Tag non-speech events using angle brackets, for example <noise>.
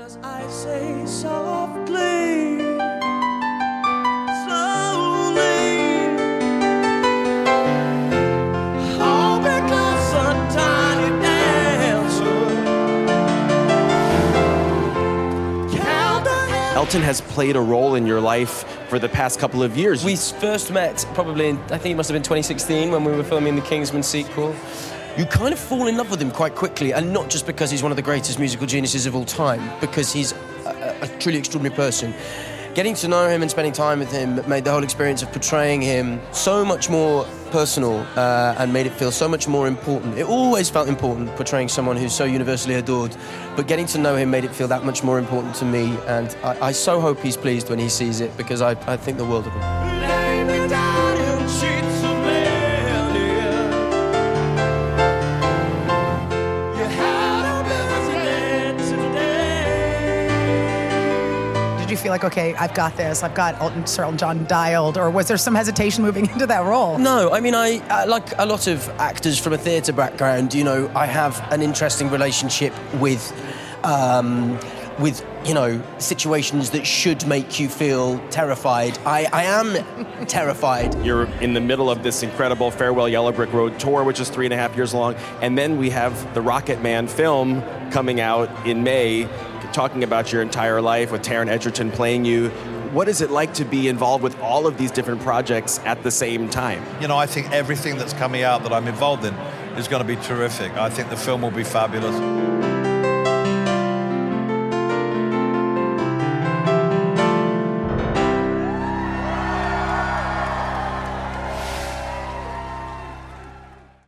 As I say softly, slowly, all because a tiny dancer Elton has played a role in your life for the past couple of years. We first met probably in, I think it must have been 2016 when we were filming the Kingsman sequel. You kind of fall in love with him quite quickly, and not just because he's one of the greatest musical geniuses of all time, because he's a, a, truly extraordinary person. Getting to know him and spending time with him made the whole experience of portraying him so much more personal uh, and made it feel so much more important. It always felt important portraying someone who's so universally adored, but getting to know him made it feel that much more important to me. And I, I so hope he's pleased when he sees it because I, I think the world of him. Feel like, okay, I've got this, I've got Elton, Sir Elton John dialed, or was there some hesitation moving <laughs> into that role? No, I mean, I uh, like a lot of actors from a theatre background. You know, I have an interesting relationship with, um, with you know, situations that should make you feel terrified. I, I am <laughs> terrified. You're in the middle of this incredible Farewell Yellow Brick Road tour, which is three and a half years long. And then we have the Rocketman film coming out in May, talking about your entire life with Taron Egerton playing you. What is it like to be involved with all of these different projects at the same time? You know, I think everything that's coming out that I'm involved in is going to be terrific. I think the film will be fabulous.